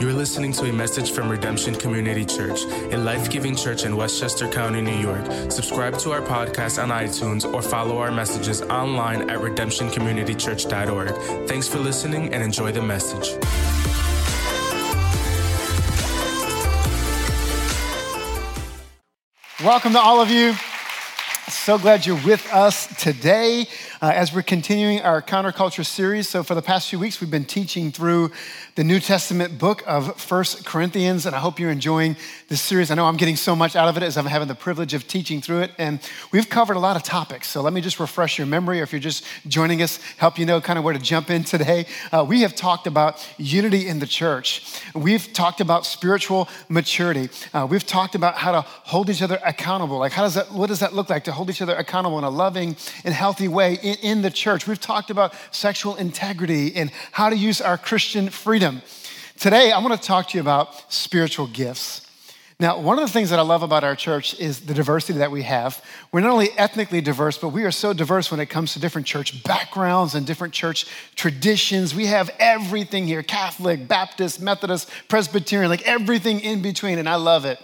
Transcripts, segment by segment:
You're listening to a message from Redemption Community Church, a life giving church in Westchester County, New York. Subscribe to our podcast on iTunes or follow our messages online at redemptioncommunitychurch.org. Thanks for listening and enjoy the message. Welcome to all of you. So glad you're with us today uh, as we're continuing our counterculture series. So, for the past few weeks, we've been teaching through the New Testament book of First Corinthians, and I hope you're enjoying this series. I know I'm getting so much out of it as I'm having the privilege of teaching through it, and we've covered a lot of topics. So, let me just refresh your memory, or if you're just joining us, help you know kind of where to jump in today. Uh, we have talked about unity in the church, we've talked about spiritual maturity, uh, we've talked about how to hold each other accountable. Like, how does that, what does that look like to hold each other accountable in a loving and healthy way in, the church? We've talked about sexual integrity and how to use our Christian freedom. Today, I want to talk to you about spiritual gifts. Now, one of the things that I love about our church is the diversity that we have. We're not only ethnically diverse, but we are so diverse when it comes to different church backgrounds and different church traditions. We have everything here Catholic, Baptist, Methodist, Presbyterian, like everything in between, and I love it.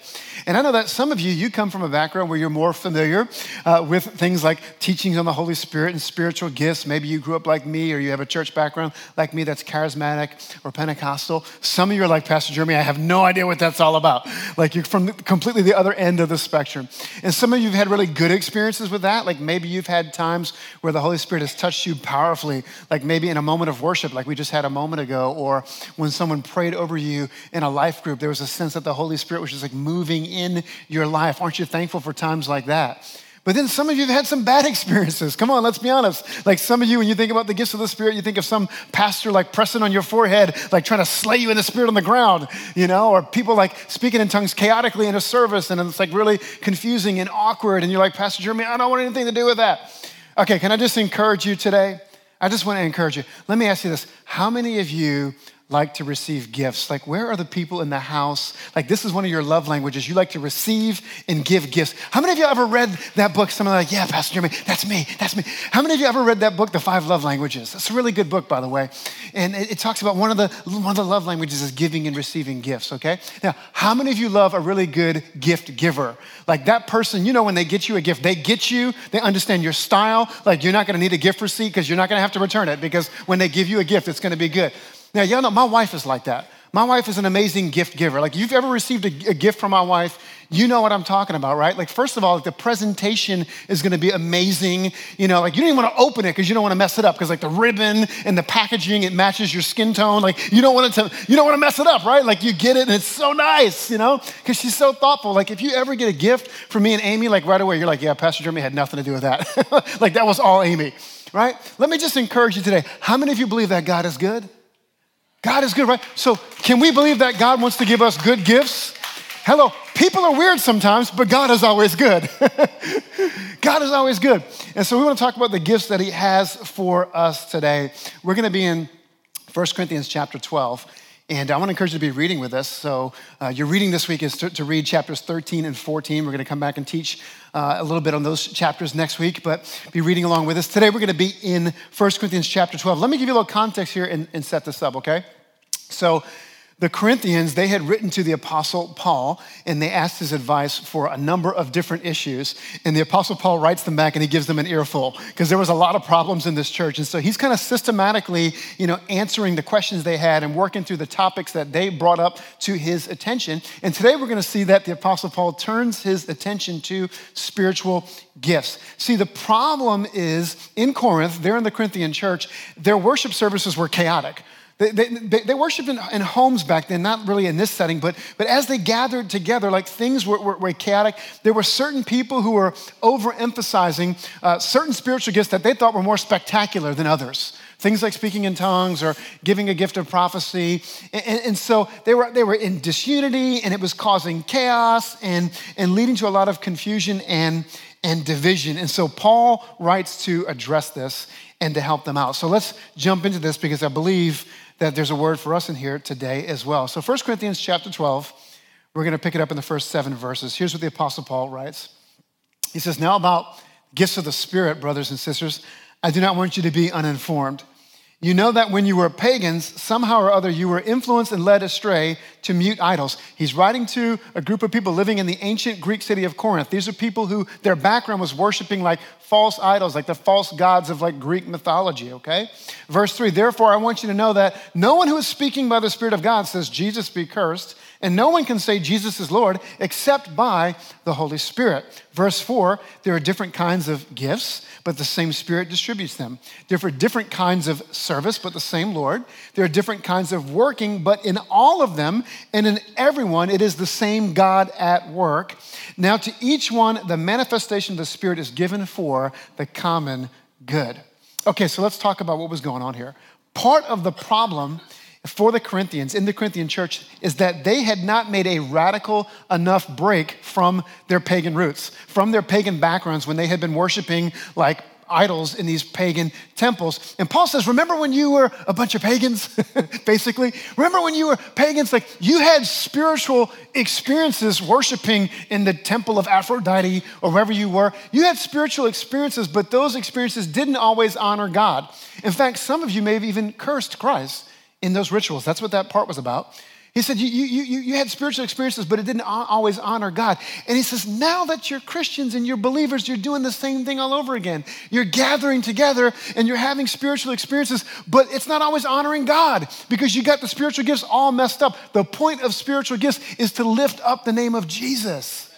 And I know that some of you, you come from a background where you're more familiar uh, with things like teachings on the Holy Spirit and spiritual gifts. Maybe you grew up like me, or you have a church background like me that's charismatic or Pentecostal. Some of you are like Pastor Jeremy, I have no idea what that's all about. Like you're from completely the other end of the spectrum. And some of you have had really good experiences with that. Like maybe you've had times where the Holy Spirit has touched you powerfully, like maybe in a moment of worship, like we just had a moment ago, or when someone prayed over you in a life group, there was a sense that the Holy Spirit was just like moving in your life. Aren't you thankful for times like that? But then some of you have had some bad experiences. Come on, let's be honest. Like some of you, when you think about the gifts of the Spirit, you think of some pastor like pressing on your forehead, like trying to slay you in the Spirit on the ground, you know, or people like speaking in tongues chaotically in a service and it's like really confusing and awkward. And you're like, Pastor Jeremy, I don't want anything to do with that. Okay, can I just encourage you today? I just want to encourage you. Let me ask you this How many of you like to receive gifts? Like, where are the people in the house? Like, this is one of your love languages. You like to receive and give gifts. How many of you ever read that book? Someone like, yeah, Pastor Jeremy, that's me, that's me. How many of you ever read that book, The Five Love Languages? It's a really good book, by the way. And it, it talks about one of the one of the love languages is giving and receiving gifts, okay? Now, how many of you love a really good gift giver? Like that person, you know, when they get you a gift, they get you, they understand your style. Like, you're not gonna need a gift receipt because you're not gonna have to return it because when they give you a gift, it's gonna be good. Now, y'all know my wife is like that. My wife is an amazing gift giver. Like, you've ever received a, a gift from my wife, you know what I'm talking about, right? Like, first of all, like, the presentation is gonna be amazing. You know, like, you don't even wanna open it because you don't wanna mess it up because, like, the ribbon and the packaging, it matches your skin tone. Like, you don't wanna, to, you don't wanna mess it up, right? Like, you get it and it's so nice, you know, because she's so thoughtful. Like, if you ever get a gift from me and Amy, like, right away, you're like, yeah, Pastor Jeremy had nothing to do with that. like, that was all Amy, right? Let me just encourage you today. How many of you believe that God is good? God is good, right? So, can we believe that God wants to give us good gifts? Hello, people are weird sometimes, but God is always good. God is always good. And so, we want to talk about the gifts that He has for us today. We're going to be in 1 Corinthians chapter 12. And I want to encourage you to be reading with us. So, uh, your reading this week is to, to, read chapters 13 and 14. We're going to come back and teach uh, a little bit on those chapters next week, but be reading along with us. Today, we're going to be in 1 Corinthians chapter 12. Let me give you a little context here and, and set this up, okay? So, the Corinthians, they had written to the Apostle Paul and they asked his advice for a number of different issues. And the Apostle Paul writes them back and he gives them an earful because there was a lot of problems in this church. And so he's kind of systematically, you know, answering the questions they had and working through the topics that they brought up to his attention. And today we're going to see that the Apostle Paul turns his attention to spiritual gifts. See, the problem is in Corinth, there in the Corinthian church, their worship services were chaotic. They, they, they, worshiped in, in, homes back then, not really in this setting, but, but as they gathered together, like things were, were, were chaotic. There were certain people who were overemphasizing uh, certain spiritual gifts that they thought were more spectacular than others. Things like speaking in tongues or giving a gift of prophecy. And, and, and so they were, they were in disunity, and it was causing chaos and, and leading to a lot of confusion and, and division. And so Paul writes to address this and to help them out. So let's jump into this because I believe that there's a word for us in here today as well. So 1 Corinthians chapter 12, we're going to pick it up in the first seven verses. Here's what the Apostle Paul writes. He says, Now about gifts of the Spirit, brothers and sisters, I do not want you to be uninformed. You know that when you were pagans, somehow or other you were influenced and led astray to mute idols. He's writing to a group of people living in the ancient Greek city of Corinth. These are people who their background was worshiping like false idols, like the false gods of like Greek mythology, okay? Verse 3 Therefore, I want you to know that no one who is speaking by the Spirit of God says, Jesus be cursed. And no one can say Jesus is Lord except by the Holy Spirit. Verse 4 there are different kinds of gifts, but the same Spirit distributes them. There are different kinds of service, but the same Lord. There are different kinds of working, but in all of them and in everyone, it is the same God at work. Now, to each one, the manifestation of the Spirit is given for the common good. Okay, so let's talk about what was going on here. Part of the problem for the Corinthians in the Corinthian church is that they had not made a radical enough break from their pagan roots, from their pagan backgrounds when they had been worshiping like idols in these pagan temples. And Paul says, Remember when you were a bunch of pagans, basically? Remember when you were pagans? Like you had spiritual experiences worshiping in the temple of Aphrodite or wherever you were. You had spiritual experiences, but those experiences didn't always honor God. In fact, some of you may have even cursed Christ in those rituals. That's what that part was about. He said, you, you, you, you had spiritual experiences, but it didn't always honor God. And he says, now that you're Christians and you're believers, you're doing the same thing all over again. You're gathering together and you're having spiritual experiences, but it's not always honoring God because you got the spiritual gifts all messed up. The point of spiritual gifts is to lift up the name of Jesus.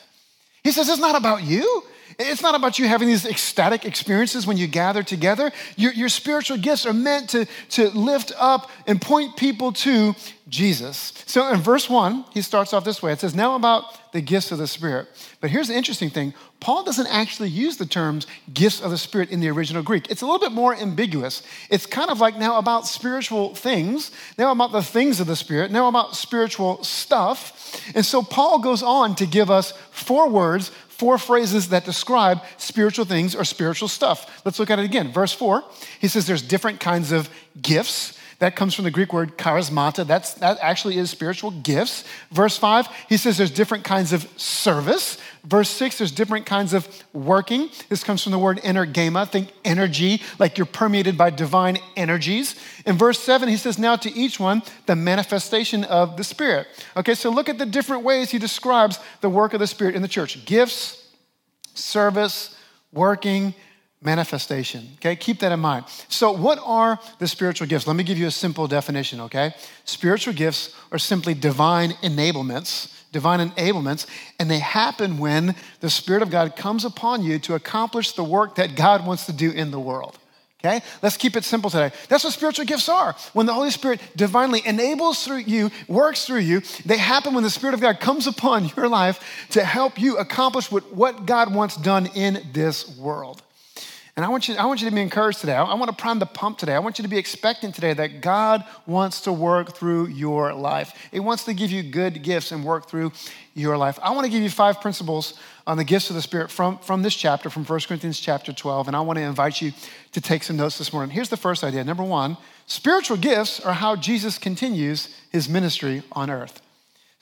He says, it's not about you. It's not about you having these ecstatic experiences when you gather together. Your, your spiritual gifts are meant to, to lift up and point people to Jesus. So in verse one, he starts off this way. It says, Now about the gifts of the Spirit. But here's the interesting thing Paul doesn't actually use the terms gifts of the Spirit in the original Greek. It's a little bit more ambiguous. It's kind of like now about spiritual things, now about the things of the Spirit, now about spiritual stuff. And so Paul goes on to give us four words four phrases that describe spiritual things or spiritual stuff. Let's look at it again. Verse four, he says there's different kinds of gifts. That comes from the Greek word charismata. That's, that actually is spiritual gifts. Verse 5, he says there's different kinds of service. Verse 6, there's different kinds of working. This comes from the word energema. Think energy, like you're permeated by divine energies. In verse 7, he says, Now to each one, the manifestation of the Spirit. Okay, so look at the different ways he describes the work of the Spirit in the church gifts, service, working, manifestation. Okay, keep that in mind. So, what are the spiritual gifts? Let me give you a simple definition, okay? Spiritual gifts are simply divine enablements, divine enablements, and they happen when the Spirit of God comes upon you to accomplish the work that God wants to do in the world. Okay? Let's keep it simple today. That's what spiritual gifts are. When the Holy Spirit divinely enables through you, works through you, they happen when the Spirit of God comes upon your life to help you accomplish what, God wants done in this world. And I want you, I want you to be encouraged today. I want to prime the pump today. I want you to be expecting today that God wants to work through your life. He wants to give you good gifts and work through your life. I want to give you five principles on the gifts of the Spirit from, from this chapter, from 1 Corinthians chapter 12. And I want to invite you to take some notes this morning. Here's the first idea. Number one, spiritual gifts are how Jesus continues his ministry on earth.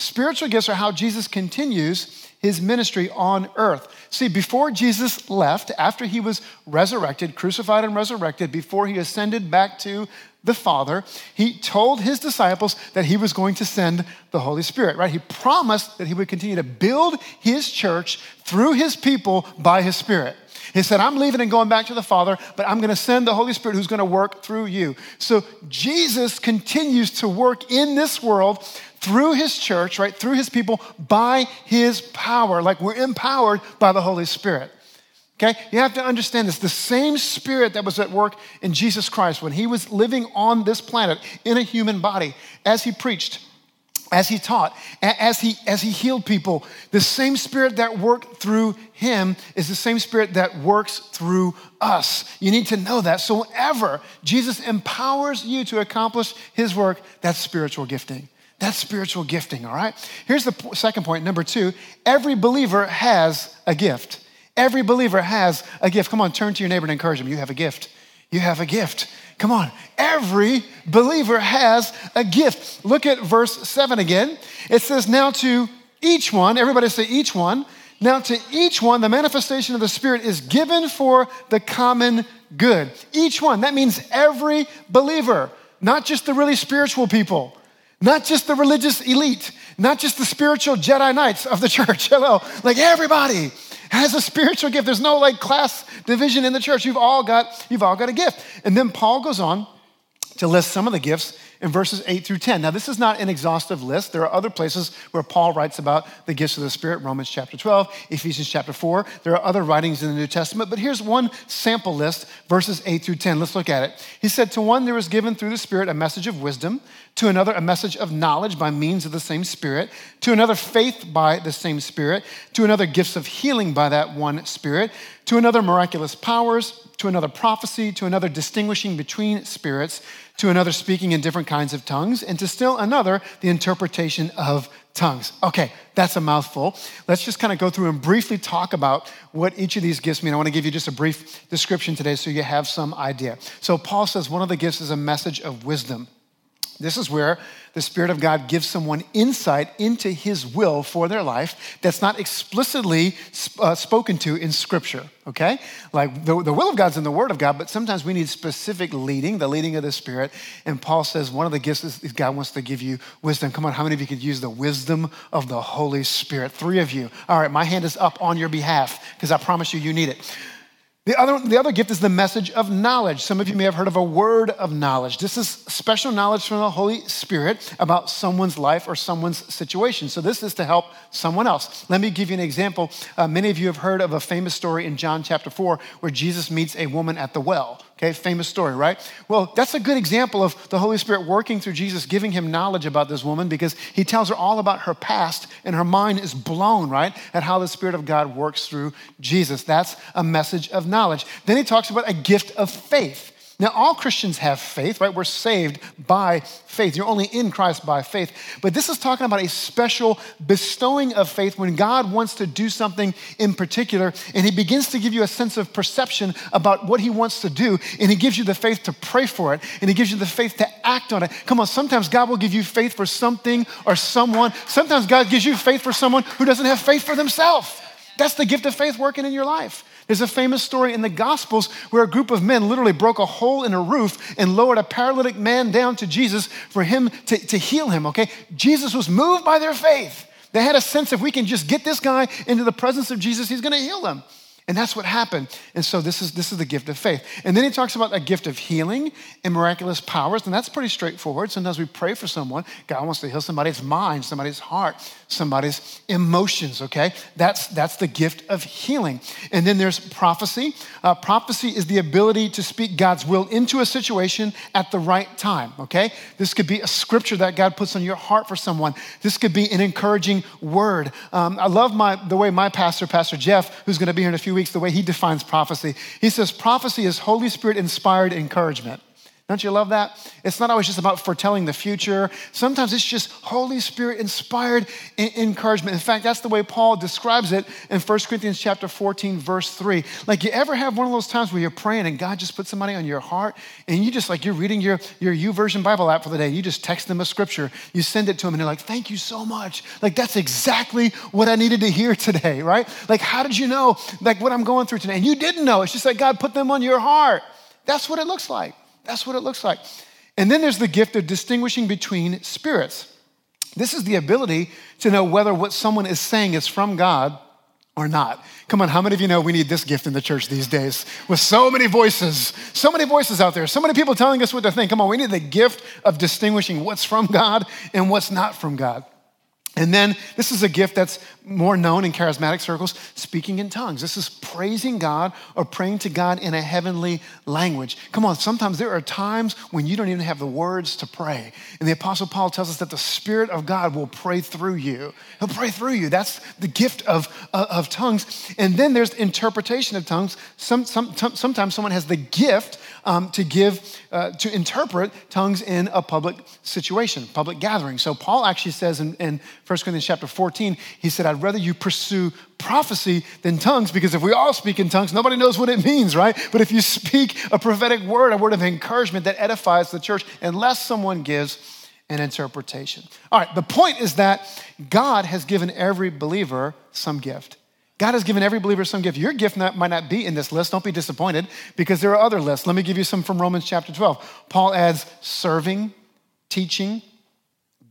Spiritual gifts are how Jesus continues his ministry on earth. See, before Jesus left, after he was resurrected, crucified and resurrected, before he ascended back to the Father, he told his disciples that he was going to send the Holy Spirit, right? He promised that he would continue to build his church through his people by his Spirit. He said, I'm leaving and going back to the Father, but I'm going to send the Holy Spirit who's going to work through you. So Jesus continues to work in this world through his church, right, through his people by his power. Like we're empowered by the Holy Spirit. Okay? You have to understand this. The same spirit that was at work in Jesus Christ when he was living on this planet in a human body, as he preached, as he taught, as he, as he healed people, the same spirit that worked through him is the same spirit that works through us. You need to know that. So, whenever Jesus empowers you to accomplish his work, that's spiritual gifting. That's spiritual gifting, all right? Here's the second point. Number two every believer has a gift. Every believer has a gift. Come on, turn to your neighbor and encourage him. You have a gift. You have a gift. Come on. Every believer has a gift. Look at verse 7 again. It says, Now to each one, everybody say each one. Now to each one, the manifestation of the Spirit is given for the common good. Each one, that means every believer, not just the really spiritual people, not just the religious elite, not just the spiritual Jedi Knights of the church. Hello, like everybody has a spiritual gift. There's no like class division in the church. You've all got, you've all got a gift. And then Paul goes on to list some of the gifts in verses 8 through 10. Now, this is not an exhaustive list. There are other places where Paul writes about the gifts of the Spirit Romans chapter 12, Ephesians chapter 4. There are other writings in the New Testament, but here's one sample list, verses 8 through 10. Let's look at it. He said, To one there was given through the Spirit a message of wisdom, to another a message of knowledge by means of the same Spirit, to another faith by the same Spirit, to another gifts of healing by that one Spirit, to another miraculous powers, to another prophecy, to another distinguishing between spirits to another speaking in different kinds of tongues, and to still another the interpretation of tongues. Okay, that's a mouthful. Let's just kind of go through and briefly talk about what each of these gifts mean. I want to give you just a brief description today so you have some idea. So, Paul says one of the gifts is a message of wisdom. This is where the Spirit of God gives someone insight into His will for their life that's not explicitly uh, spoken to in Scripture, okay? Like the, the will of God's in the Word of God, but sometimes we need specific leading, the leading of the Spirit. And Paul says one of the gifts is God wants to give you wisdom. Come on, how many of you could use the wisdom of the Holy Spirit? Three of you. All right, my hand is up on your behalf because I promise you, you need it. The other, the other gift is the message of knowledge. Some of you may have heard of a word of knowledge. This is special knowledge from the Holy Spirit about someone's life or someone's situation. So, this is to help someone else. Let me give you an example. Uh, many of you have heard of a famous story in John chapter 4 where Jesus meets a woman at the well. Okay, famous story, right? Well, that's a good example of the Holy Spirit working through Jesus, giving him knowledge about this woman because he tells her all about her past and her mind is blown, right, at how the Spirit of God works through Jesus. That's a message of knowledge. Then he talks about a gift of faith. Now, all Christians have faith, right? We're saved by faith. You're only in Christ by faith. But this is talking about a special bestowing of faith when God wants to do something in particular, and He begins to give you a sense of perception about what He wants to do, and He gives you the faith to pray for it, and He gives you the faith to act on it. Come on, sometimes God will give you faith for something or someone. Sometimes God gives you faith for someone who doesn't have faith for themselves. That's the gift of faith working in your life. There's a famous story in the Gospels where a group of men literally broke a hole in a roof and lowered a paralytic man down to Jesus for him to, to heal him, okay? Jesus was moved by their faith. They had a sense if we can just get this guy into the presence of Jesus, he's gonna heal him. And that's what happened. And so this is this is the gift of faith. And then he talks about a gift of healing and miraculous powers, and that's pretty straightforward. Sometimes we pray for someone, God wants to heal somebody's mind, somebody's heart, somebody's emotions, okay? That's that's the gift of healing. And then there's prophecy. Uh, prophecy is the ability to speak God's will into a situation at the right time, okay? This could be a scripture that God puts on your heart for someone. This could be an encouraging word. Um, I love my the way my pastor, Pastor Jeff, who's going to be here in a few weeks, the way he defines prophecy. He says prophecy is Holy Spirit inspired encouragement. Don't you love that? It's not always just about foretelling the future. Sometimes it's just Holy Spirit inspired encouragement. In fact, that's the way Paul describes it in 1 Corinthians chapter 14, verse 3. Like you ever have one of those times where you're praying and God just put somebody on your heart and you just like you're reading your, your YouVersion Bible app for the day. You just text them a scripture. You send it to them and they're like, thank you so much. Like that's exactly what I needed to hear today, right? Like how did you know like what I'm going through today? And you didn't know. It's just like God put them on your heart. That's what it looks like. That's what it looks like. And then there's the gift of distinguishing between spirits. This is the ability to know whether what someone is saying is from God or not. Come on, how many of you know we need this gift in the church these days? With so many voices, so many voices out there, so many people telling us what to think. Come on, we need the gift of distinguishing what's from God and what's not from God. And then this is a gift that's more known in charismatic circles speaking in tongues. This is praising God or praying to God in a heavenly language. Come on, sometimes there are times when you don't even have the words to pray. And the Apostle Paul tells us that the Spirit of God will pray through you. He'll pray through you. That's the gift of, uh, of tongues. And then there's interpretation of tongues. Some, some, sometimes someone has the gift um, to give, uh, to interpret tongues in a public situation, public gathering. So Paul actually says in, in 1 Corinthians chapter 14, he said, I'd rather you pursue prophecy than tongues because if we all speak in tongues, nobody knows what it means, right? But if you speak a prophetic word, a word of encouragement that edifies the church, unless someone gives an interpretation. All right, the point is that God has given every believer some gift. God has given every believer some gift. Your gift not, might not be in this list. Don't be disappointed because there are other lists. Let me give you some from Romans chapter 12. Paul adds serving, teaching,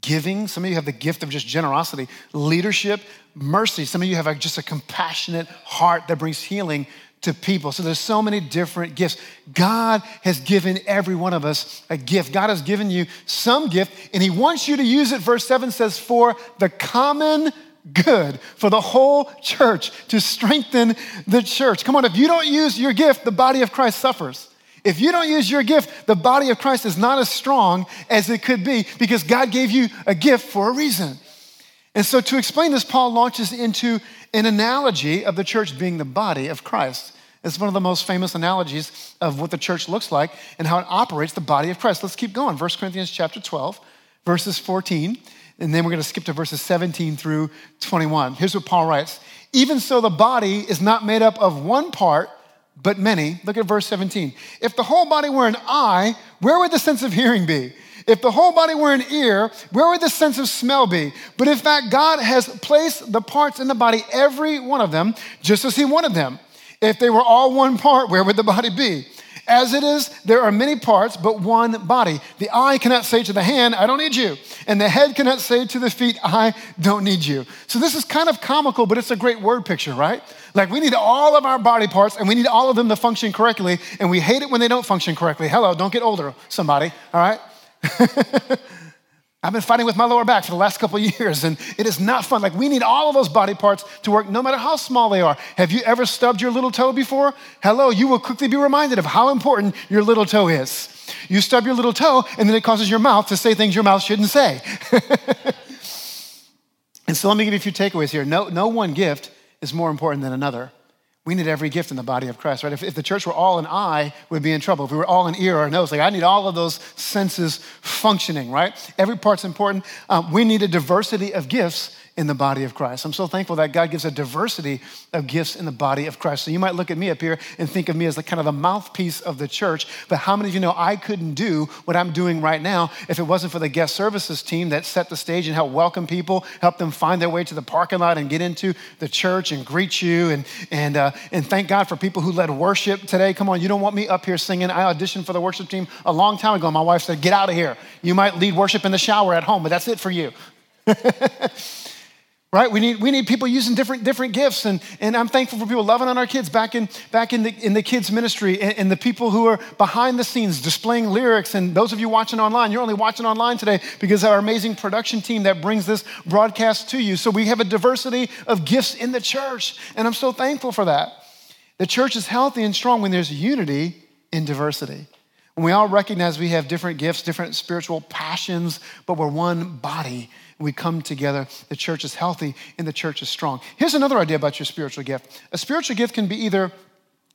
giving. Some of you have the gift of just generosity, leadership, mercy. Some of you have a, just a compassionate heart that brings healing to people. So there's so many different gifts. God has given every one of us a gift. God has given you some gift, and He wants you to use it. Verse 7 says, for the common good for the whole church to strengthen the church. Come on, if you don't use your gift, the body of Christ suffers. If you don't use your gift, the body of Christ is not as strong as it could be because God gave you a gift for a reason. And so, to explain this, Paul launches into an analogy of the church being the body of Christ. It's one of the most famous analogies of what the church looks like and how it operates the body of Christ. Let's keep going. 1 Corinthians chapter 12, verses 14 and then we're going to skip to verses 17 through 21. Here's what Paul writes Even so, the body is not made up of one part, but many. Look at verse 17. If the whole body were an eye, where would the sense of hearing be? If the whole body were an ear, where would the sense of smell be? But in fact, God has placed the parts in the body, every one of them, just as He wanted them. If they were all one part, where would the body be? As it is, there are many parts, but one body. The eye cannot say to the hand, I don't need you. And the head cannot say to the feet, I don't need you. So this is kind of comical, but it's a great word picture, right? Like we need all of our body parts and we need all of them to function correctly, and we hate it when they don't function correctly. Hello, don't get older, somebody, all right? I've been fighting with my lower back for the last couple years, and it is not fun. Like, we need all of those body parts to work, no matter how small they are. Have you ever stubbed your little toe before? Hello, you will quickly be reminded of how important your little toe is. You stub your little toe, and then it causes your mouth to say things your mouth shouldn't say. and so, let me give you a few takeaways here. No, no one gift is more important than another. We need every gift in the body of Christ, right? If, if, the church were all an eye, we'd be in trouble. If we were all an ear or a nose, like I need all of those senses functioning, right? Every part's important. Um, we need a diversity of gifts in the body of Christ. I'm so thankful that God gives a diversity of gifts in the body of Christ. So you might look at me up here and think of me as the kind of the mouthpiece of the church, but how many of you know I couldn't do what I'm doing right now if it wasn't for the guest services team that set the stage and helped welcome people, help them find their way to the parking lot and get into the church and greet you and and uh, and thank God for people who led worship today. Come on, you don't want me up here singing. I auditioned for the worship team a long time ago. My wife said, "Get out of here. You might lead worship in the shower at home, but that's it for you." right? We need, we need people using different, different gifts. And, and i'm thankful for people loving on our kids back in, back in, the, in the kids ministry and, and, the people who are behind the scenes displaying lyrics. And those of you watching online you're only watching online today because our amazing production team that brings this broadcast to you. So we have a diversity of gifts in the church and i'm so thankful for that. The church is healthy and strong when there's unity in diversity. When we all recognize we have different gifts, different spiritual passions, but we're one body we come together, the church is healthy and the church is strong. Here's another idea about your spiritual gift a spiritual gift can be either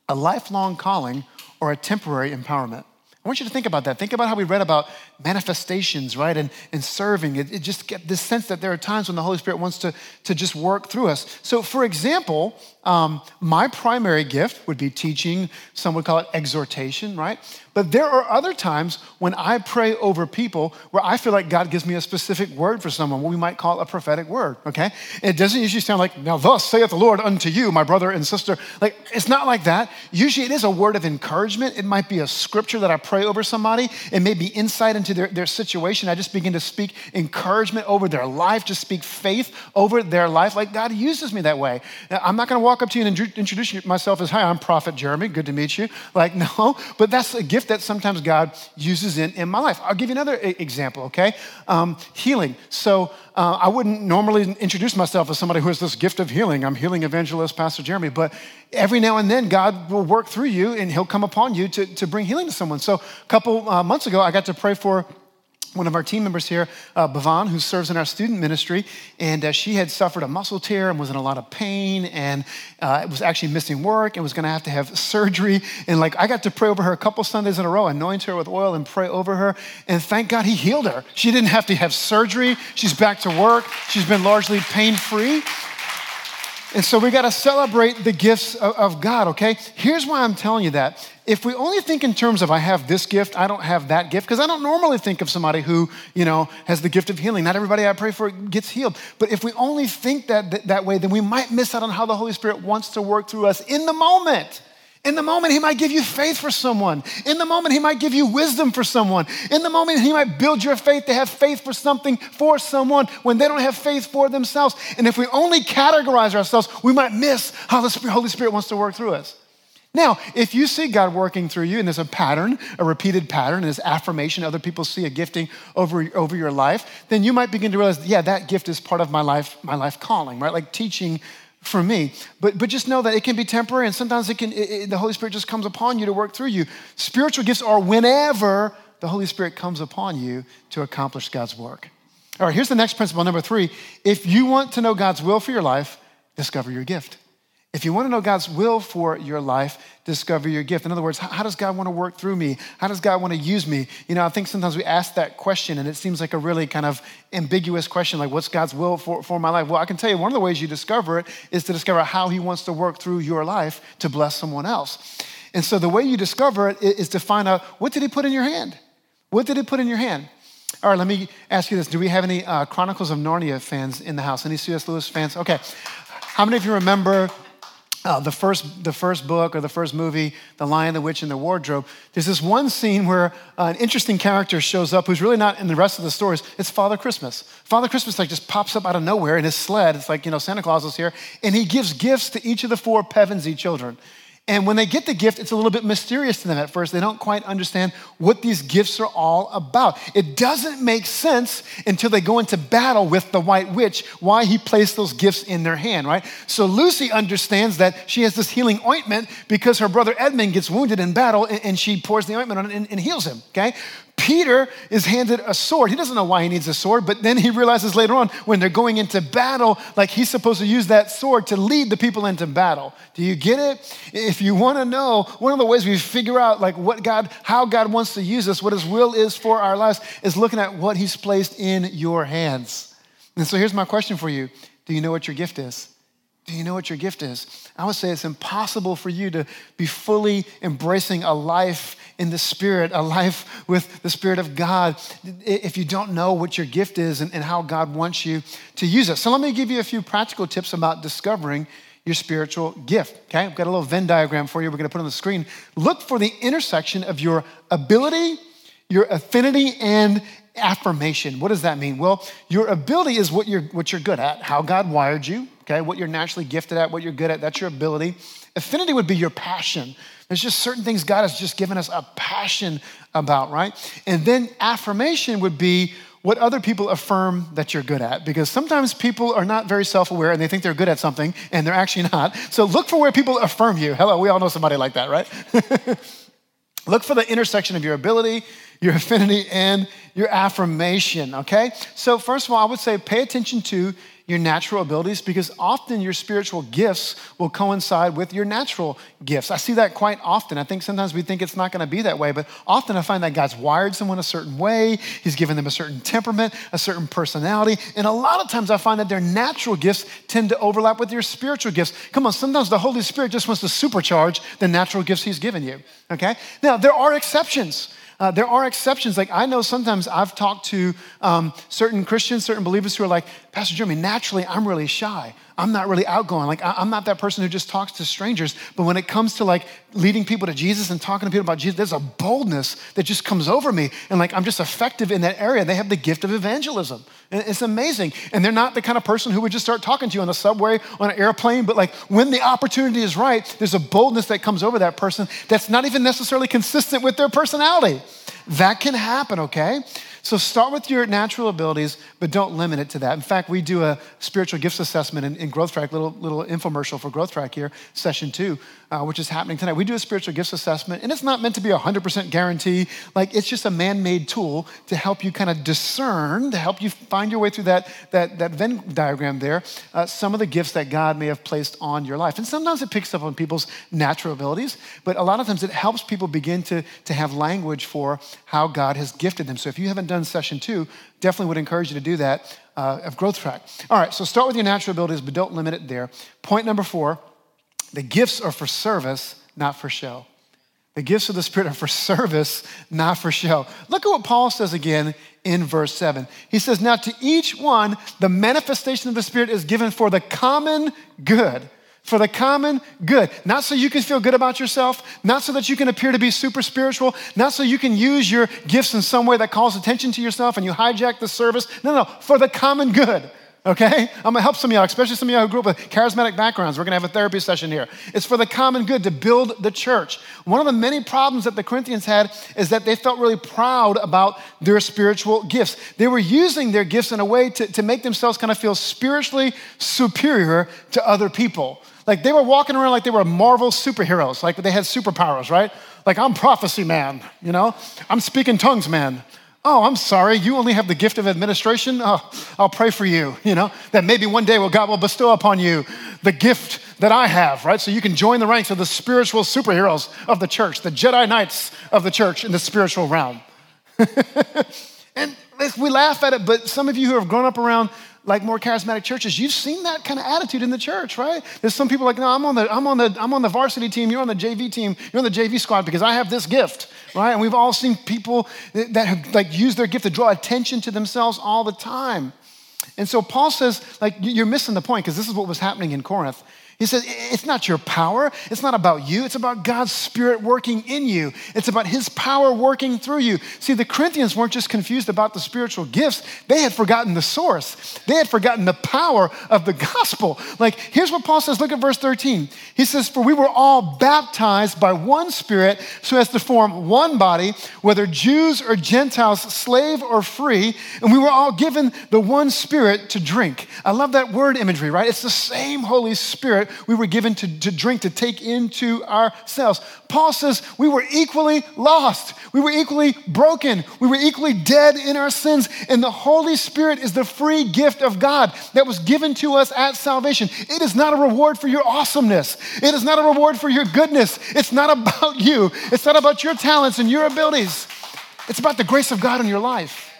a lifelong calling or a temporary empowerment. I want you to think about that. Think about how we read about manifestations, right? And, and serving. It, it just get this sense that there are times when the Holy Spirit wants to, to just work through us. So, for example, um, my primary gift would be teaching. Some would call it exhortation, right? But there are other times when I pray over people where I feel like God gives me a specific word for someone, what we might call a prophetic word, okay? It doesn't usually sound like, now thus saith the Lord unto you, my brother and sister. Like, it's not like that. Usually it is a word of encouragement. It might be a scripture that I pray over somebody. It may be insight into their, their situation. I just begin to speak encouragement over their life, just speak faith over their life. Like, God uses me that way. Now, I'm not gonna walk up to you and introduce myself as, hi, I'm Prophet Jeremy. Good to meet you. Like, no, but that's a gift that sometimes God uses in, in my life. I'll give you another example, okay? Um, healing. So uh, I wouldn't normally introduce myself as somebody who has this gift of healing. I'm healing evangelist, Pastor Jeremy, but every now and then God will work through you and he'll come upon you to, to bring healing to someone. So a couple uh, months ago, I got to pray for one of our team members here, uh, Bhavan, who serves in our student ministry, and uh, she had suffered a muscle tear and was in a lot of pain and uh, was actually missing work and was going to have to have surgery. And like I got to pray over her a couple Sundays in a row, anoint her with oil and pray over her. And thank God he healed her. She didn't have to have surgery. She's back to work. She's been largely pain free. And so we got to celebrate the gifts of, of God, okay? Here's why I'm telling you that if we only think in terms of I have this gift, I don't have that gift, because I don't normally think of somebody who, you know, has the gift of healing. Not everybody I pray for gets healed. But if we only think that, that, that way, then we might miss out on how the Holy Spirit wants to work through us in the moment. In the moment, he might give you faith for someone. In the moment, he might give you wisdom for someone. In the moment, he might build your faith to have faith for something for someone when they don't have faith for themselves. And if we only categorize ourselves, we might miss how the Holy Spirit wants to work through us. Now, if you see God working through you and there's a pattern, a repeated pattern, and there's affirmation, other people see a gifting over, over your life, then you might begin to realize, yeah, that gift is part of my life, my life calling, right? Like teaching for me. But, but just know that it can be temporary and sometimes it can, it, it, the Holy Spirit just comes upon you to work through you. Spiritual gifts are whenever the Holy Spirit comes upon you to accomplish God's work. All right, here's the next principle, number three. If you want to know God's will for your life, discover your gift. If you want to know God's will for your life, discover your gift. In other words, how does God want to work through me? How does God want to use me? You know, I think sometimes we ask that question and it seems like a really kind of ambiguous question, like, what's God's will for, for my life? Well, I can tell you one of the ways you discover it is to discover how He wants to work through your life to bless someone else. And so the way you discover it is to find out what did He put in your hand? What did He put in your hand? All right, let me ask you this. Do we have any uh, Chronicles of Narnia fans in the house? Any C.S. Lewis fans? Okay. How many of you remember uh, the, first, the first book or the first movie, The Lion, the Witch, and the Wardrobe, there's this one scene where uh, an interesting character shows up who's really not in the rest of the stories. It's Father Christmas. Father Christmas like just pops up out of nowhere in his sled. It's like, you know, Santa Claus is here. And he gives gifts to each of the four Pevensie children. And when they get the gift, it's a little bit mysterious to them at first. They don't quite understand what these gifts are all about. It doesn't make sense until they go into battle with the White Witch why he placed those gifts in their hand, right? So Lucy understands that she has this healing ointment because her brother Edmund gets wounded in battle and she pours the ointment on it and heals him, okay? Peter is handed a sword. He doesn't know why he needs a sword, but then he realizes later on when they're going into battle, like he's supposed to use that sword to lead the people into battle. Do you get it? If you want to know, one of the ways we figure out like what God, how God wants to use us, what his will is for our lives, is looking at what he's placed in your hands. And so here's my question for you. Do you know what your gift is? Do you know what your gift is? I would say it's impossible for you to be fully embracing a life in the Spirit, a life with the Spirit of God, if you don't know what your gift is and, and how God wants you to use it. So, let me give you a few practical tips about discovering your spiritual gift. Okay, I've got a little Venn diagram for you. We're going to put on the screen. Look for the intersection of your ability, your affinity, and affirmation. What does that mean? Well, your ability is what you're what you're good at, how God wired you okay? What you're naturally gifted at, what you're good at, that's your ability. Affinity would be your passion. There's just certain things God has just given us a passion about, right? And then affirmation would be what other people affirm that you're good at. Because sometimes people are not very self aware and they think they're good at something and they're actually not. So look for where people affirm you. Hello, we all know somebody like that, right? look for the intersection of your ability, your affinity, and your affirmation, okay? So, first of all, I would say pay attention to your natural abilities because often your spiritual gifts will coincide with your natural gifts. I see that quite often. I think sometimes we think it's not going to be that way, but often I find that God's wired someone a certain way. He's given them a certain temperament, a certain personality. And a lot of times I find that their natural gifts tend to overlap with your spiritual gifts. Come on, sometimes the Holy Spirit just wants to supercharge the natural gifts He's given you, okay? Now, there are exceptions. Uh, there are exceptions. Like I know sometimes I've talked to um, certain Christians, certain believers who are like, Pastor Jeremy, naturally I'm really shy. I'm not really outgoing. Like I'm not that person who just talks to strangers. But when it comes to like leading people to Jesus and talking to people about Jesus, there's a boldness that just comes over me. And like I'm just effective in that area. They have the gift of evangelism. And it's amazing. And they're not the kind of person who would just start talking to you on the subway, on an airplane. But like when the opportunity is right, there's a boldness that comes over that person that's not even necessarily consistent with their personality. That can happen, okay? So start with your natural abilities, but don't limit it to that. In fact, we do a spiritual gifts assessment in, in Growth Track, little, little infomercial for Growth Track here, session two, uh, which is happening tonight. We do a spiritual gifts assessment, and it's not meant to be a 100% guarantee. Like, it's just a man made tool to help you kind of discern, to help you find your way through that, that, that Venn diagram there, uh, some of the gifts that God may have placed on your life. And sometimes it picks up on people's natural abilities, but a lot of times it helps people begin to, to have language for how God has gifted them. So if you haven't done session two, definitely would encourage you to do that uh, of Growth Track. All right, so start with your natural abilities, but don't limit it there. Point number four the gifts are for service, not for show. The gifts of the Spirit are for service, not for show. Look at what Paul says again in verse 7. He says, Now to each one, the manifestation of the Spirit is given for the common good. For the common good. Not so you can feel good about yourself, not so that you can appear to be super spiritual, not so you can use your gifts in some way that calls attention to yourself and you hijack the service. No, no, for the common good okay? I'm gonna help some of y'all, especially some of y'all who grew up with charismatic backgrounds. We're gonna have a therapy session here. It's for the common good to build the church. One of the many problems that the Corinthians had is that they felt really proud about their spiritual gifts. They were using their gifts in a way to, to make themselves kind of feel spiritually superior to other people. Like they were walking around like they were Marvel superheroes, like they had superpowers, right? Like I'm prophecy man, you know? I'm speaking tongues man. Oh, I'm sorry, you only have the gift of administration? Oh, I'll pray for you, you know, that maybe one day will God will bestow upon you the gift that I have, right? So you can join the ranks of the spiritual superheroes of the church, the Jedi Knights of the church in the spiritual realm. and we laugh at it, but some of you who have grown up around like more charismatic churches, you've seen that kind of attitude in the church, right? There's some people like, no, I'm on the, I'm on the, I'm on the varsity team, you're on the JV team, you're on the JV squad because I have this gift, right? And we've all seen people that have like used their gift to draw attention to themselves all the time. And so Paul says, like, you're missing the point because this is what was happening in Corinth. He says, It's not your power. It's not about you. It's about God's Spirit working in you. It's about His power working through you. See, the Corinthians weren't just confused about the spiritual gifts, they had forgotten the source. They had forgotten the power of the gospel. Like, here's what Paul says look at verse 13. He says, For we were all baptized by one Spirit so as to form one body, whether Jews or Gentiles, slave or free, and we were all given the one Spirit to drink. I love that word imagery, right? It's the same Holy Spirit we were given to, to drink, to take into ourselves. Paul says we were equally lost. We were equally broken. We were equally dead in our sins. And the Holy Spirit is the free gift of God that was given to us at salvation. It is not a reward for your awesomeness, it is not a reward for your goodness. It's not about you, it's not about your talents and your abilities. It's about the grace of God in your life.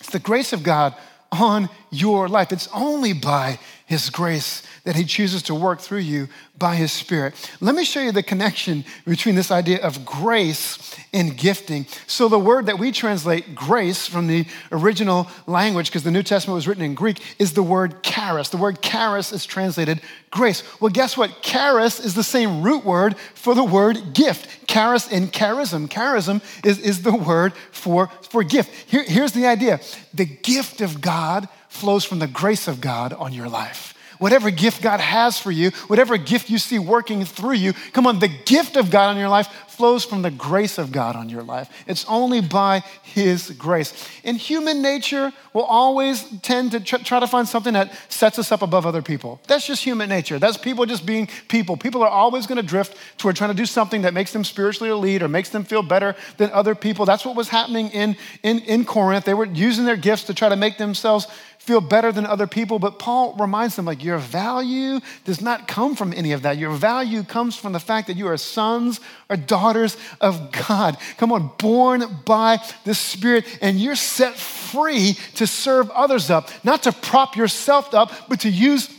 It's the grace of God on your life. It's only by His grace that He chooses to work through you by His Spirit. Let me show you the connection between this idea of grace and gifting. So, the word that we translate grace from the original language, because the New Testament was written in Greek, is the word charis. The word charis is translated grace. Well, guess what? Charis is the same root word for the word gift. Charis and charism. Charism is, is the word for, for gift. Here, here's the idea the gift of God flows from the grace of God on your life. Whatever gift God has for you, whatever gift you see working through you, come on, the gift of God on your life flows from the grace of God on your life. It's only by His grace. And human nature will always tend to try to find something that sets us up above other people. That's just human nature. That's people just being people. People are always going to drift toward trying to do something that makes them spiritually elite or makes them feel better than other people. That's what was happening in, in, in Corinth. They were using their gifts to try to make themselves feel better than other people. But Paul reminds them, like, your value does not come from any of that. Your value comes from the fact that you are sons or daughters of God. Come on, born by the Spirit, and you're set free to serve others up, not to prop yourself up, but to use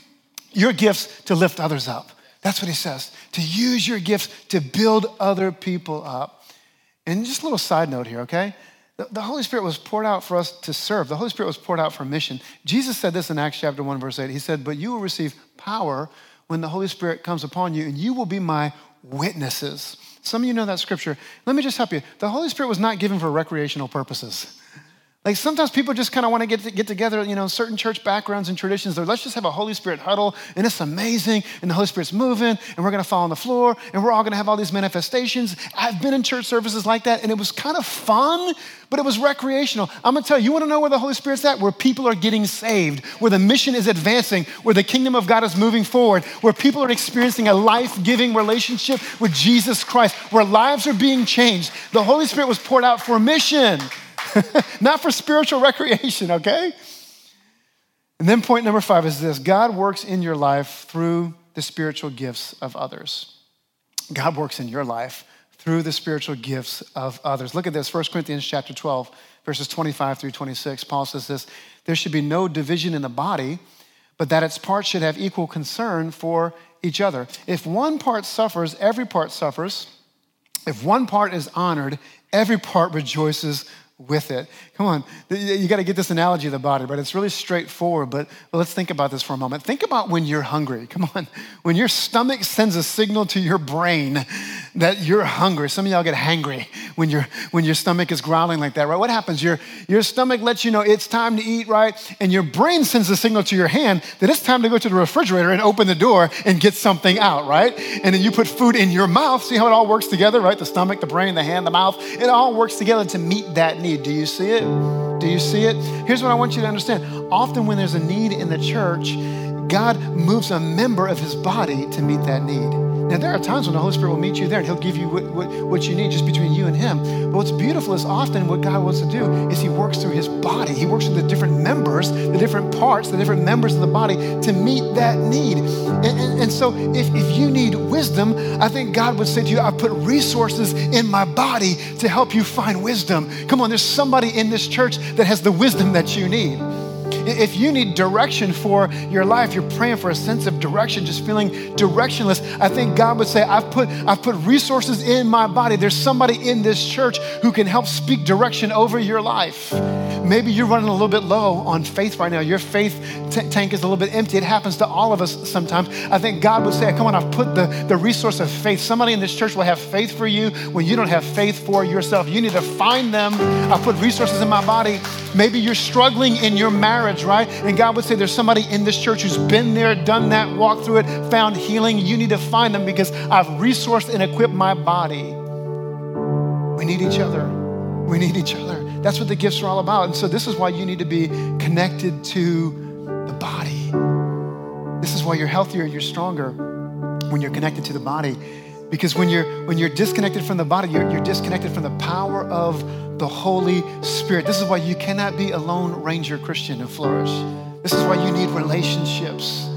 your gifts to lift others up. That's what he says, to use your gifts to build other people up. And just a little side note here, okay? The Holy Spirit was poured out for us to serve. The Holy Spirit was poured out for mission. Jesus said this in Acts chapter 1, verse 8. He said, But you will receive power when the Holy Spirit comes upon you, and you will be my witnesses. Some of you know that scripture. Let me just help you. The Holy Spirit was not given for recreational purposes. Like sometimes people just kind of want to get, get together, you know, certain church backgrounds and traditions. They're, let's just have a Holy Spirit huddle and it's amazing and the Holy Spirit's moving and we're going to fall on the floor and we're all going to have all these manifestations. I've been in church services like that and it was kind of fun, but it was recreational. I'm going to tell you, you want to know where the Holy Spirit's at? Where people are getting saved, where the mission is advancing, where the kingdom of God is moving forward, where people are experiencing a life giving relationship with Jesus Christ, where lives are being changed. The Holy Spirit was poured out for mission. not for spiritual recreation, okay? And then point number five is this God works in your life through the spiritual gifts of others. God works in your life through the spiritual gifts of others. Look at this, 1 Corinthians chapter 12, verses 25 through 26. Paul says this there should be no division in the body, but that its parts should have equal concern for each other. If one part suffers, every part suffers. If one part is honored, every part rejoices with it. Come on, you got to get this analogy of the body, but it's really straightforward. But, let's think about this for a moment. Think about when you're hungry. Come on, when your stomach sends a signal to your brain that you're hungry. Some of y'all get hangry when, you when your stomach is growling like that, right? What happens? Your, your stomach lets you know it's time to eat, right? And your brain sends a signal to your hand that it's time to go to the refrigerator and open the door and get something out, right? And then you put food in your mouth. See how it all works together, right? The stomach, the brain, the hand, the mouth. It all works together to meet that need. Do you see it? Do you see it? Here's what I want you to understand. Often, when there's a need in the church, God moves a member of his body to meet that need. Now, there are times when the Holy Spirit will meet you there and He'll give you what, what, what, you need just between you and Him. But what's beautiful is often what God wants to do is He works through His body. He works through the different members, the different parts, the different members of the body to meet that need. And, and, and so, if, if you need wisdom, I think God would say to you, I've put resources in my body to help you find wisdom. Come on, there's somebody in this church that has the wisdom that you need. If you need direction for your life, you're praying for a sense of direction, just feeling directionless, I think God would say, I've put, I've put resources in my body. There's somebody in this church who can help speak direction over your life. Maybe you're running a little bit low on faith right now. Your faith t- tank is a little bit empty. It happens to all of us sometimes. I think God would say, Come on, I've put the, the resource of faith. Somebody in this church will have faith for you when you don't have faith for yourself. You need to find them. I put resources in my body. Maybe you're struggling in your marriage, right? And God would say, There's somebody in this church who's been there, done that, walked through it, found healing. You need to find them because I've resourced and equipped my body. We need each other. We need each other. That's what the gifts are all about. And so, this is why you need to be connected to the body. This is why you're healthier you're stronger when you're connected to the body. Because when you're, when you're disconnected from the body, you're, you're disconnected from the power of the Holy Spirit. This is why you cannot be a lone ranger Christian and flourish. This is why you need relationships.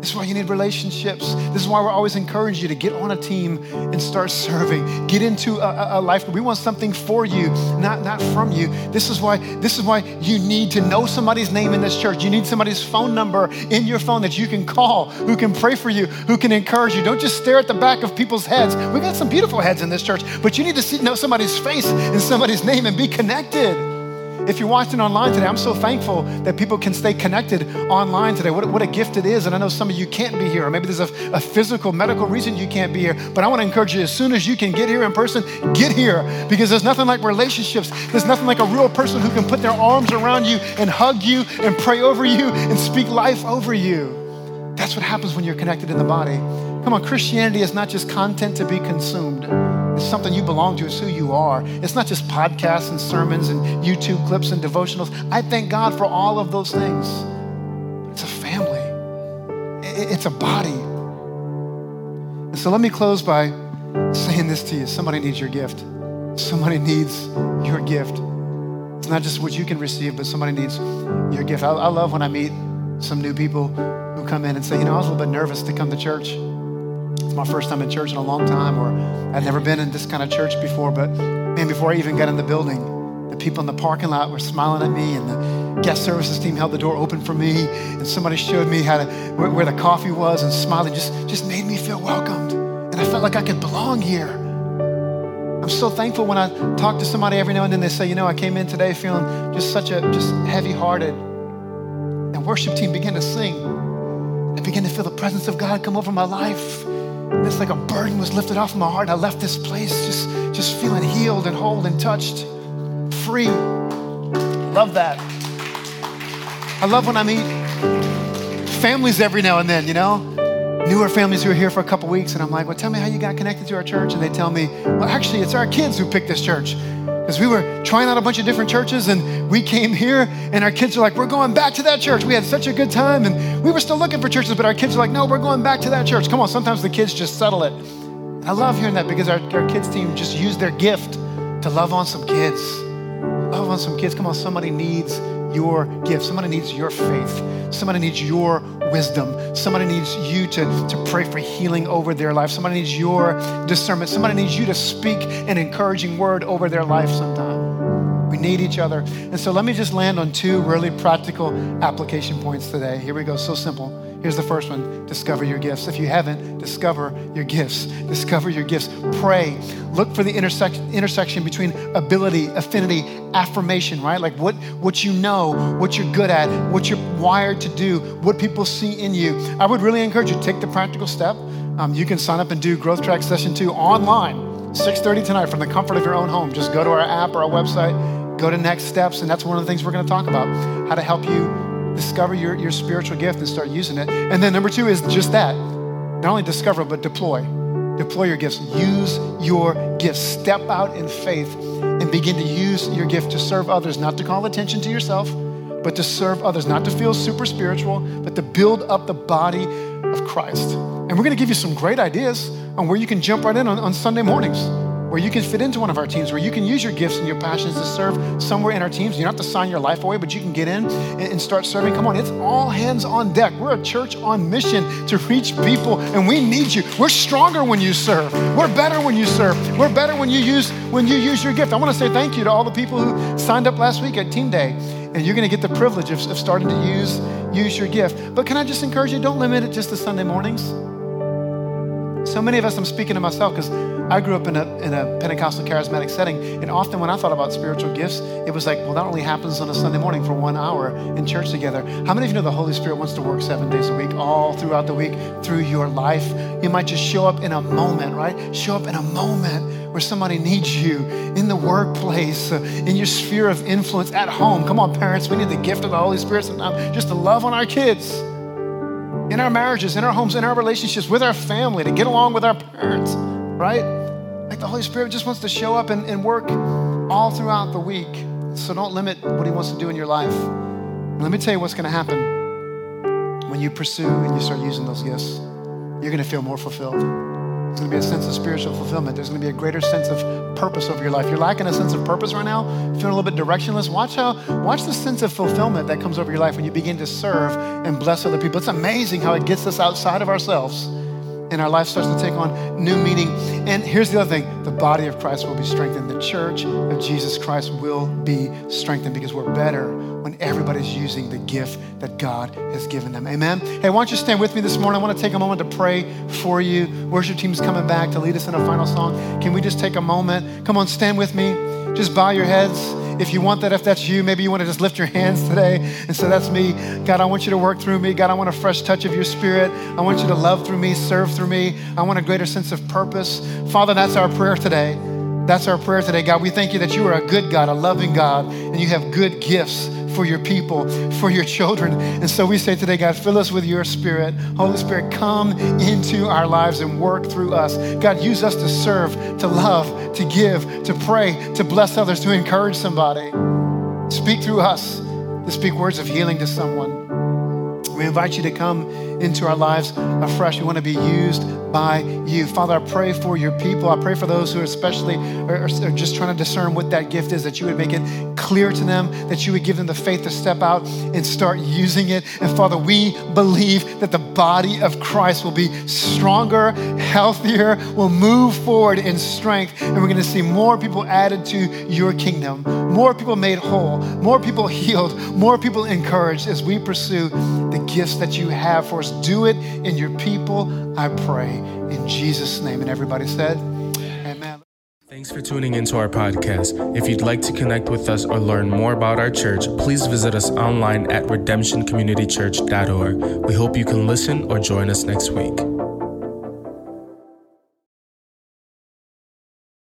This is why you need relationships. This is why we're always encouraging you to get on a team and start serving. Get into a, a, life. We want something for you, not, not from you. This is why this is why you need to know somebody's name in this church. You need somebody's phone number in your phone that you can call, who can pray for you, who can encourage you. Don't just stare at the back of people's heads. We got some beautiful heads in this church, but you need to see, know somebody's face and somebody's name and be connected. If you're watching online today, I'm so thankful that people can stay connected online today. What, what a gift it is. And I know some of you can't be here, or maybe there's a, a physical, medical reason you can't be here. But I want to encourage you as soon as you can get here in person, get here because there's nothing like relationships. There's nothing like a real person who can put their arms around you and hug you and pray over you and speak life over you. That's what happens when you're connected in the body. Come on, Christianity is not just content to be consumed. It's something you belong to. It's who you are. It's not just podcasts and sermons and YouTube clips and devotionals. I thank God for all of those things. It's a family. It's a body. And so let me close by saying this to you. Somebody needs your gift. Somebody needs your gift. It's not just what you can receive, but somebody needs your gift. I, I love when I meet some new people who come in and say, you know, I was a little bit nervous to come to church. It's my first time in church in a long time, or I'd never been in this kind of church before. But man, before I even got in the building, the people in the parking lot were smiling at me, and the guest services team held the door open for me, and somebody showed me how to where, where the coffee was, and smiling just just made me feel welcomed, and I felt like I could belong here. I'm so thankful when I talk to somebody every now and then. They say, you know, I came in today feeling just such a just heavy-hearted, and worship team began to sing. I began to feel the presence of God come over my life. It's like a burden was lifted off my heart. And I left this place just, just feeling healed and whole and touched, free. Love that. I love when I meet families every now and then, you know? Newer families who are here for a couple weeks, and I'm like, well, tell me how you got connected to our church. And they tell me, well, actually, it's our kids who picked this church because we were trying out a bunch of different churches and we came here and our kids are like, we're going back to that church. We had such a good time and we were still looking for churches, but our kids are like, no, we're going back to that church. Come on, sometimes the kids just settle it. I love hearing that because our, our kids team just used their gift to love on some kids. Love on some kids. Come on, somebody needs your gift. Somebody needs your faith. Somebody needs your wisdom. Somebody needs you to, to pray for healing over their life. Somebody needs your discernment. Somebody needs you to speak an encouraging word over their life sometime. We need each other. And so let me just land on two really practical application points today. Here we go, so simple. Here's the first one discover your gifts. If you haven't, discover your gifts. Discover your gifts. Pray. Look for the intersection, intersection between ability, affinity, affirmation, right? Like what, what you know, what you're good at, what you're wired to do, what people see in you. I would really encourage you to take the practical step. Um, you can sign up and do Growth Track Session 2 online, 6.30 tonight from the comfort of your own home. Just go to our app or our website, go to Next Steps, and that's one of the things we're going to talk about, how to help you discover your, your spiritual gift and start using it. And then number two is just that. Not only discover, but deploy. Deploy your gifts. Use your gifts. Step out in faith and begin to use your gift to serve others, not to call attention to yourself, but to serve others, not to feel super spiritual, but to build up the body of Christ. And we're going to give you some great ideas on where you can jump right in on, on Sunday mornings where you can fit into one of our teams, where you can use your gifts and your passions to serve somewhere in our teams. You don't have to sign your life away, but you can get in and start serving. Come on, it's all hands on deck. We're a church on mission to reach people, and we need you. We're stronger when you serve. We're better when you serve. We're better when you use when you use your gift. I want to say thank you to all the people who signed up last week at Team Day. And you're going to get the privilege of, of starting to use, use your gift. But can I just encourage you, don't limit it just to Sunday mornings. So many of us, I'm speaking to myself because I grew up in a, in a Pentecostal charismatic setting. And often when I thought about spiritual gifts, it was like, well, that only happens on a Sunday morning for one hour in church together. How many of you know the Holy Spirit wants to work seven days a week, all throughout the week, through your life? You might just show up in a moment, right? Show up in a moment where somebody needs you in the workplace, uh, in your sphere of influence, at home. Come on, parents, we need the gift of the Holy Spirit sometimes just to love on our kids in our marriages, in our homes, in our relationships, with our family, to get along with our parents, right? Like the Holy Spirit just wants to show up and, and work all throughout the week. So don't limit what He wants to do in your life. And let me tell you what's going to happen when you pursue and you start using those gifts. You're going to feel more fulfilled. There's going to be a sense of spiritual fulfillment. There's going to be a greater sense of purpose over your life. You're lacking a sense of purpose right now, feeling a little bit directionless. Watch how, watch the sense of fulfillment that comes over your life when you begin to serve and bless other people. It's amazing how it gets us outside of ourselves and our life starts to take on new meaning. And here's the other thing the body of Christ will be strengthened. The church of Jesus Christ will be strengthened because we're better when everybody's using the gift that God has given them. Amen. Hey, why don't you stand with me this morning? I want to take a moment to pray for you. Worship team's coming back to lead us in a final song. Can we just take a moment? Come on, stand with me. Just bow your heads. If you want that, if that's you, maybe you want to just lift your hands today and say, That's me. God, I want you to work through me. God, I want a fresh touch of your spirit. I want you to love through me, serve through me. I want a greater sense of purpose. Father, that's our prayer today. That's our prayer today, God. We thank you that you are a good God, a loving God, and you have good gifts for your people, for your children. And so we say today, God, fill us with your spirit. Holy Spirit, come into our lives and work through us. God, use us to serve, to love, to give, to pray, to bless others, to encourage somebody. Speak through us, to speak words of healing to someone. We invite you to come into our lives afresh. We want to be used by you. Father, I pray for your people. I pray for those who especially are, are just trying to discern what that gift is, that you would make it clear to them, that you would give them the faith to step out and start using it. And Father, we believe that the body of Christ will be stronger, healthier, will move forward in strength, and we're going to see more people added to your kingdom, more people made whole, more people healed, more people encouraged as we pursue the gifts that you have for us. Do it in your people, I pray. In Jesus' name. And everybody said, Amen. Thanks for tuning into our podcast. If you'd like to connect with us or learn more about our church, please visit us online at redemptioncommunitychurch.org. We hope you can listen or join us next week.